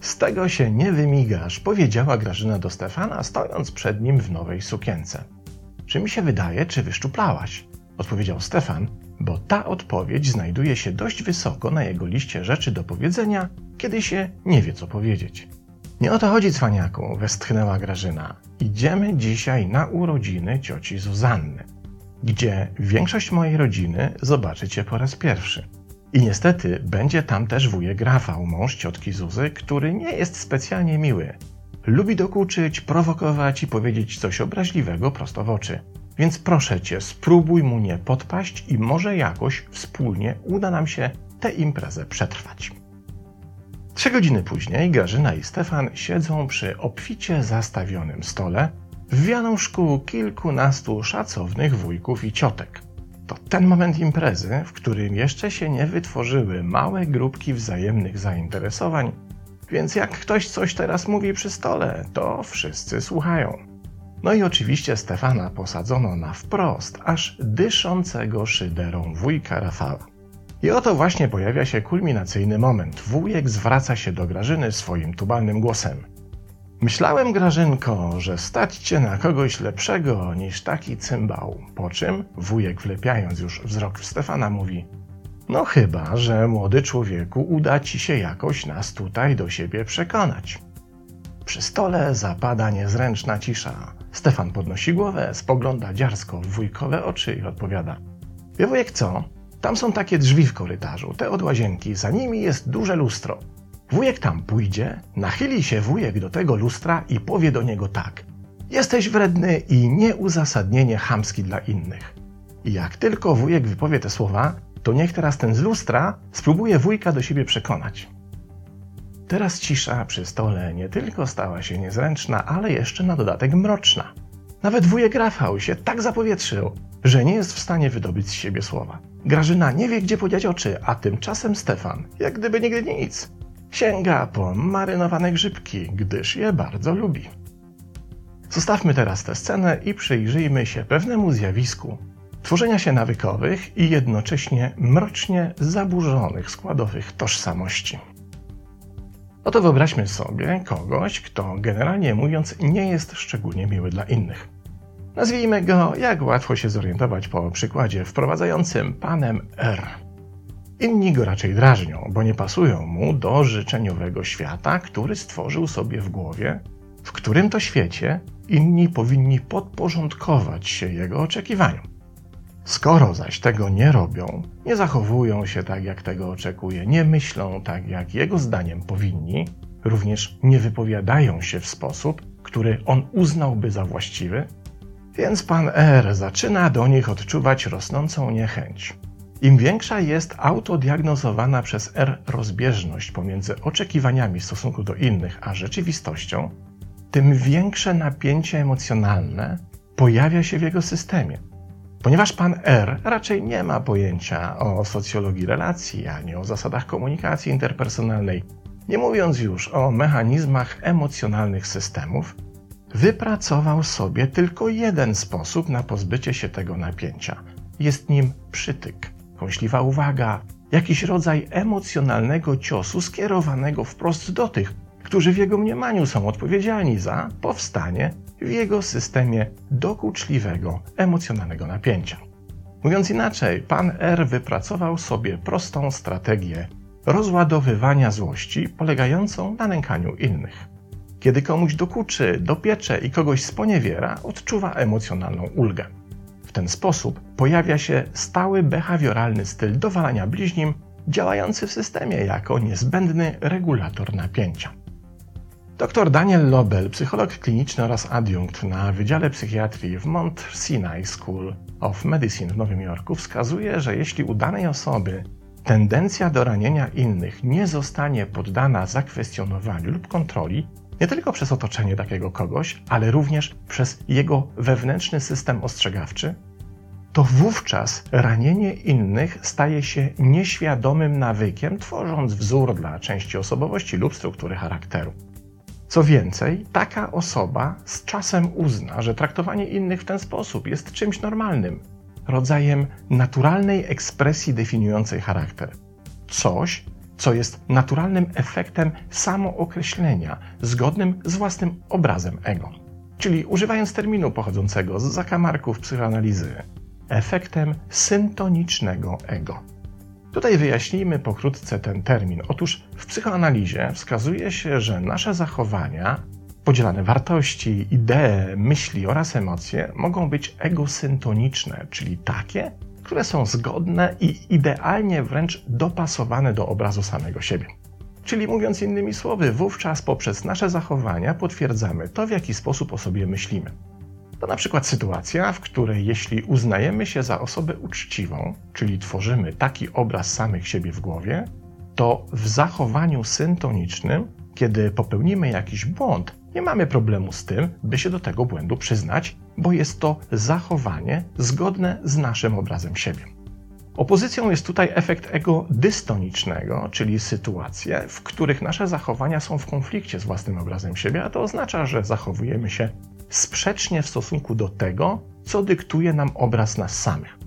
Z tego się nie wymigasz, powiedziała Grażyna do Stefana, stojąc przed nim w nowej sukience. Czy mi się wydaje, czy wyszczuplałaś? Odpowiedział Stefan, bo ta odpowiedź znajduje się dość wysoko na jego liście rzeczy do powiedzenia, kiedy się nie wie, co powiedzieć. Nie o to chodzi, cwaniaku, westchnęła Grażyna. Idziemy dzisiaj na urodziny cioci Zuzanny, gdzie większość mojej rodziny zobaczycie po raz pierwszy. I niestety będzie tam też wujek Rafał, mąż ciotki Zuzy, który nie jest specjalnie miły. Lubi dokuczyć, prowokować i powiedzieć coś obraźliwego prosto w oczy. Więc proszę cię, spróbuj mu nie podpaść i może jakoś wspólnie uda nam się tę imprezę przetrwać. Trzy godziny później Grażyna i Stefan siedzą przy obficie zastawionym stole w wianuszku kilkunastu szacownych wujków i ciotek. To ten moment imprezy, w którym jeszcze się nie wytworzyły małe grupki wzajemnych zainteresowań, więc jak ktoś coś teraz mówi przy stole, to wszyscy słuchają. No i oczywiście Stefana posadzono na wprost, aż dyszącego szyderą wujka Rafała. I oto właśnie pojawia się kulminacyjny moment. Wujek zwraca się do Grażyny swoim tubalnym głosem. Myślałem, Grażynko, że stać cię na kogoś lepszego niż taki cymbał. Po czym wujek, wlepiając już wzrok w Stefana, mówi: No, chyba, że młody człowieku uda ci się jakoś nas tutaj do siebie przekonać. Przy stole zapada niezręczna cisza. Stefan podnosi głowę, spogląda dziarsko w wujkowe oczy i odpowiada: Wie wujek co? Tam są takie drzwi w korytarzu, te od łazienki, za nimi jest duże lustro. Wujek tam pójdzie, nachyli się wujek do tego lustra i powie do niego tak. Jesteś wredny i nieuzasadnienie chamski dla innych. I jak tylko wujek wypowie te słowa, to niech teraz ten z lustra spróbuje wujka do siebie przekonać. Teraz cisza przy stole nie tylko stała się niezręczna, ale jeszcze na dodatek mroczna. Nawet wujek Rafał się tak zapowietrzył, że nie jest w stanie wydobyć z siebie słowa. Grażyna nie wie, gdzie podziać oczy, a tymczasem Stefan, jak gdyby nigdy nic, sięga po marynowane grzybki, gdyż je bardzo lubi. Zostawmy teraz tę scenę i przyjrzyjmy się pewnemu zjawisku tworzenia się nawykowych i jednocześnie mrocznie zaburzonych składowych tożsamości. Oto wyobraźmy sobie kogoś, kto generalnie mówiąc nie jest szczególnie miły dla innych. Nazwijmy go, jak łatwo się zorientować po przykładzie wprowadzającym panem R. Inni go raczej drażnią, bo nie pasują mu do życzeniowego świata, który stworzył sobie w głowie, w którym to świecie inni powinni podporządkować się jego oczekiwaniom. Skoro zaś tego nie robią, nie zachowują się tak, jak tego oczekuje, nie myślą tak, jak jego zdaniem powinni, również nie wypowiadają się w sposób, który on uznałby za właściwy, więc pan R zaczyna do nich odczuwać rosnącą niechęć. Im większa jest autodiagnozowana przez R rozbieżność pomiędzy oczekiwaniami w stosunku do innych a rzeczywistością, tym większe napięcie emocjonalne pojawia się w jego systemie. Ponieważ pan R raczej nie ma pojęcia o socjologii relacji ani o zasadach komunikacji interpersonalnej, nie mówiąc już o mechanizmach emocjonalnych systemów, wypracował sobie tylko jeden sposób na pozbycie się tego napięcia. Jest nim przytyk, kąśliwa uwaga, jakiś rodzaj emocjonalnego ciosu skierowanego wprost do tych, którzy w jego mniemaniu są odpowiedzialni za powstanie w jego systemie dokuczliwego emocjonalnego napięcia. Mówiąc inaczej, pan R wypracował sobie prostą strategię rozładowywania złości polegającą na nękaniu innych. Kiedy komuś dokuczy, dopiecze i kogoś sponiewiera, odczuwa emocjonalną ulgę. W ten sposób pojawia się stały behawioralny styl dowalania bliźnim, działający w systemie jako niezbędny regulator napięcia. Dr Daniel Lobel, psycholog kliniczny oraz adiunkt na Wydziale Psychiatrii w Mount Sinai School of Medicine w Nowym Jorku, wskazuje, że jeśli u danej osoby tendencja do ranienia innych nie zostanie poddana zakwestionowaniu lub kontroli, nie tylko przez otoczenie takiego kogoś, ale również przez jego wewnętrzny system ostrzegawczy, to wówczas ranienie innych staje się nieświadomym nawykiem, tworząc wzór dla części osobowości lub struktury charakteru. Co więcej, taka osoba z czasem uzna, że traktowanie innych w ten sposób jest czymś normalnym, rodzajem naturalnej ekspresji definiującej charakter. Coś, co jest naturalnym efektem samookreślenia, zgodnym z własnym obrazem ego. Czyli używając terminu pochodzącego z zakamarków psychoanalizy, efektem syntonicznego ego. Tutaj wyjaśnijmy pokrótce ten termin. Otóż w psychoanalizie wskazuje się, że nasze zachowania, podzielane wartości, idee, myśli oraz emocje mogą być egosyntoniczne, czyli takie, które są zgodne i idealnie wręcz dopasowane do obrazu samego siebie. Czyli mówiąc innymi słowy, wówczas poprzez nasze zachowania potwierdzamy to, w jaki sposób o sobie myślimy. To na przykład sytuacja, w której jeśli uznajemy się za osobę uczciwą, czyli tworzymy taki obraz samych siebie w głowie, to w zachowaniu syntonicznym, kiedy popełnimy jakiś błąd, nie mamy problemu z tym, by się do tego błędu przyznać, bo jest to zachowanie zgodne z naszym obrazem siebie. Opozycją jest tutaj efekt ego dystonicznego, czyli sytuacje, w których nasze zachowania są w konflikcie z własnym obrazem siebie, a to oznacza, że zachowujemy się sprzecznie w stosunku do tego, co dyktuje nam obraz nas samych.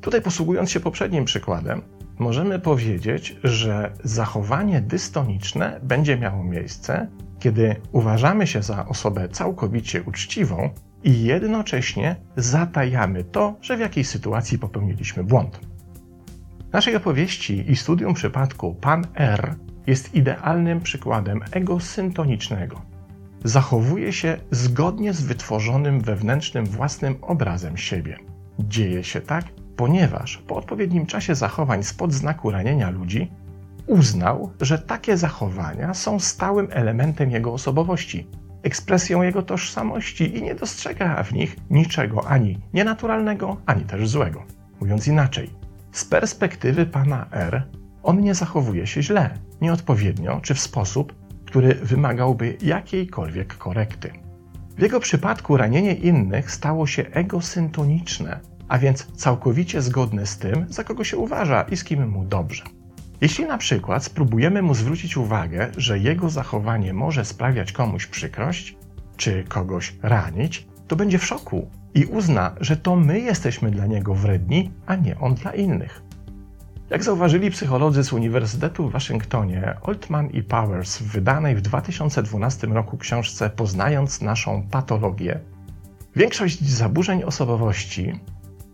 Tutaj posługując się poprzednim przykładem, możemy powiedzieć, że zachowanie dystoniczne będzie miało miejsce, kiedy uważamy się za osobę całkowicie uczciwą i jednocześnie zatajamy to, że w jakiejś sytuacji popełniliśmy błąd. W naszej opowieści i studium przypadku Pan R jest idealnym przykładem ego syntonicznego. Zachowuje się zgodnie z wytworzonym wewnętrznym własnym obrazem siebie. Dzieje się tak, ponieważ po odpowiednim czasie zachowań spod znaku ranienia ludzi uznał, że takie zachowania są stałym elementem jego osobowości, ekspresją jego tożsamości i nie dostrzega w nich niczego ani nienaturalnego, ani też złego. Mówiąc inaczej, z perspektywy pana R, on nie zachowuje się źle, nieodpowiednio czy w sposób, który wymagałby jakiejkolwiek korekty. W jego przypadku ranienie innych stało się egosyntoniczne, a więc całkowicie zgodne z tym, za kogo się uważa i z kim mu dobrze. Jeśli na przykład spróbujemy mu zwrócić uwagę, że jego zachowanie może sprawiać komuś przykrość, czy kogoś ranić, to będzie w szoku i uzna, że to my jesteśmy dla niego wredni, a nie on dla innych. Jak zauważyli psycholodzy z Uniwersytetu w Waszyngtonie, Altman i Powers w wydanej w 2012 roku książce Poznając naszą patologię, większość zaburzeń osobowości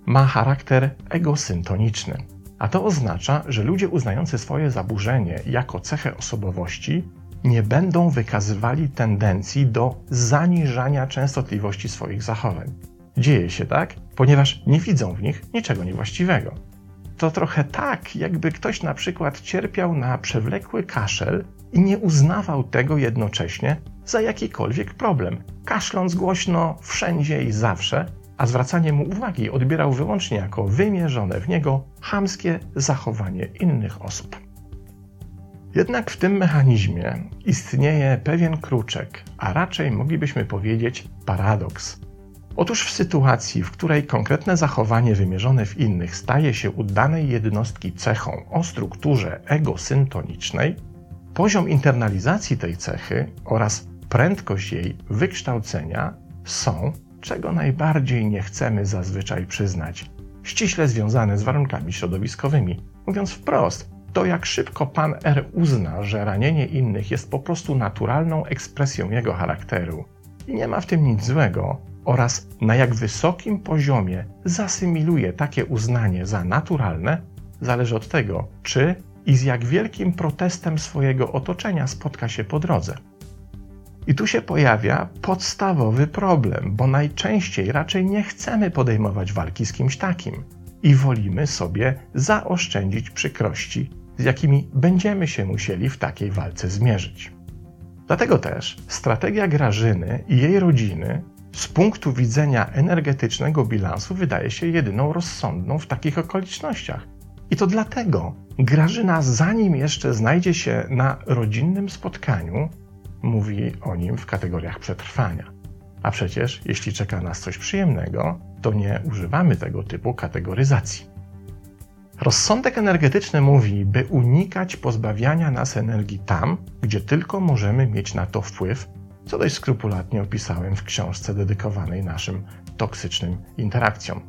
ma charakter egosyntoniczny. A to oznacza, że ludzie uznający swoje zaburzenie jako cechę osobowości nie będą wykazywali tendencji do zaniżania częstotliwości swoich zachowań. Dzieje się tak, ponieważ nie widzą w nich niczego niewłaściwego. To trochę tak, jakby ktoś na przykład cierpiał na przewlekły kaszel i nie uznawał tego jednocześnie za jakikolwiek problem, kaszląc głośno wszędzie i zawsze, a zwracanie mu uwagi odbierał wyłącznie jako wymierzone w niego chamskie zachowanie innych osób. Jednak w tym mechanizmie istnieje pewien kruczek, a raczej moglibyśmy powiedzieć paradoks. Otóż w sytuacji, w której konkretne zachowanie wymierzone w innych staje się u danej jednostki cechą o strukturze egosyntonicznej, poziom internalizacji tej cechy oraz prędkość jej wykształcenia są czego najbardziej nie chcemy zazwyczaj przyznać, ściśle związane z warunkami środowiskowymi. Mówiąc wprost, to jak szybko pan R uzna, że ranienie innych jest po prostu naturalną ekspresją jego charakteru i nie ma w tym nic złego, oraz na jak wysokim poziomie zasymiluje takie uznanie za naturalne, zależy od tego, czy i z jak wielkim protestem swojego otoczenia spotka się po drodze. I tu się pojawia podstawowy problem, bo najczęściej raczej nie chcemy podejmować walki z kimś takim i wolimy sobie zaoszczędzić przykrości, z jakimi będziemy się musieli w takiej walce zmierzyć. Dlatego też strategia Grażyny i jej rodziny z punktu widzenia energetycznego bilansu wydaje się jedyną rozsądną w takich okolicznościach. I to dlatego Grażyna, zanim jeszcze znajdzie się na rodzinnym spotkaniu, mówi o nim w kategoriach przetrwania. A przecież, jeśli czeka nas coś przyjemnego, to nie używamy tego typu kategoryzacji. Rozsądek energetyczny mówi, by unikać pozbawiania nas energii tam, gdzie tylko możemy mieć na to wpływ co dość skrupulatnie opisałem w książce dedykowanej naszym toksycznym interakcjom.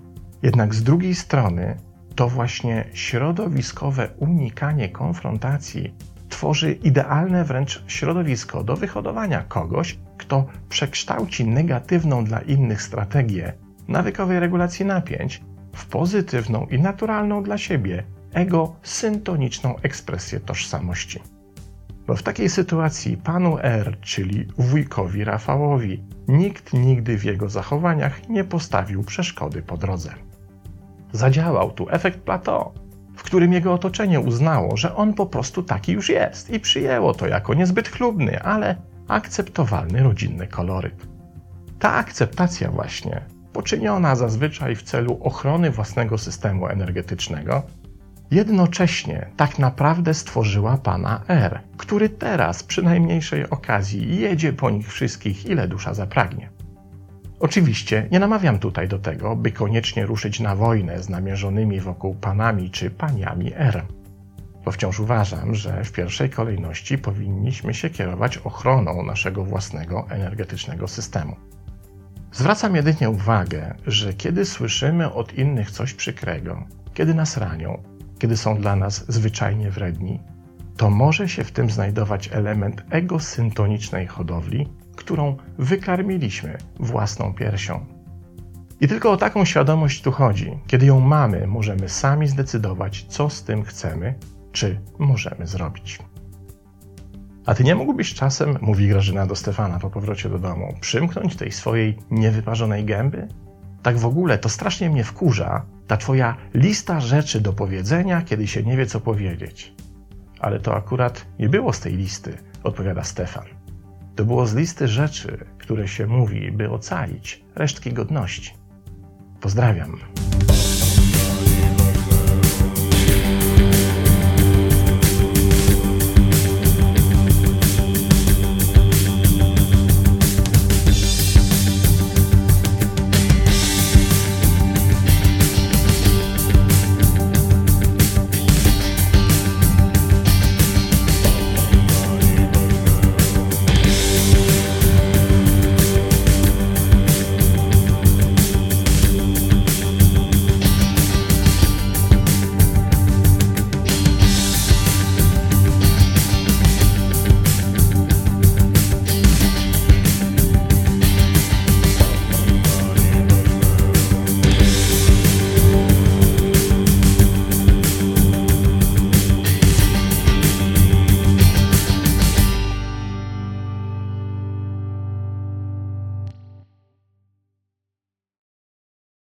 Jednak z drugiej strony to właśnie środowiskowe unikanie konfrontacji tworzy idealne wręcz środowisko do wyhodowania kogoś, kto przekształci negatywną dla innych strategię nawykowej regulacji napięć w pozytywną i naturalną dla siebie ego syntoniczną ekspresję tożsamości. Bo w takiej sytuacji panu R, czyli wujkowi Rafałowi, nikt nigdy w jego zachowaniach nie postawił przeszkody po drodze. Zadziałał tu efekt Plateau, w którym jego otoczenie uznało, że on po prostu taki już jest i przyjęło to jako niezbyt chlubny, ale akceptowalny rodzinny koloryt. Ta akceptacja właśnie, poczyniona zazwyczaj w celu ochrony własnego systemu energetycznego, jednocześnie tak naprawdę stworzyła pana R, który teraz przy najmniejszej okazji jedzie po nich wszystkich, ile dusza zapragnie. Oczywiście nie namawiam tutaj do tego, by koniecznie ruszyć na wojnę z namierzonymi wokół panami czy paniami R, bo wciąż uważam, że w pierwszej kolejności powinniśmy się kierować ochroną naszego własnego energetycznego systemu. Zwracam jedynie uwagę, że kiedy słyszymy od innych coś przykrego, kiedy nas ranią, kiedy są dla nas zwyczajnie wredni, to może się w tym znajdować element egosyntonicznej hodowli, którą wykarmiliśmy własną piersią. I tylko o taką świadomość tu chodzi. Kiedy ją mamy, możemy sami zdecydować, co z tym chcemy, czy możemy zrobić. A ty nie mógłbyś czasem, mówi Grażyna do Stefana po powrocie do domu, przymknąć tej swojej niewyparzonej gęby? Tak w ogóle to strasznie mnie wkurza, ta twoja lista rzeczy do powiedzenia, kiedy się nie wie, co powiedzieć. Ale to akurat nie było z tej listy, odpowiada Stefan. To było z listy rzeczy, które się mówi, by ocalić resztki godności. Pozdrawiam.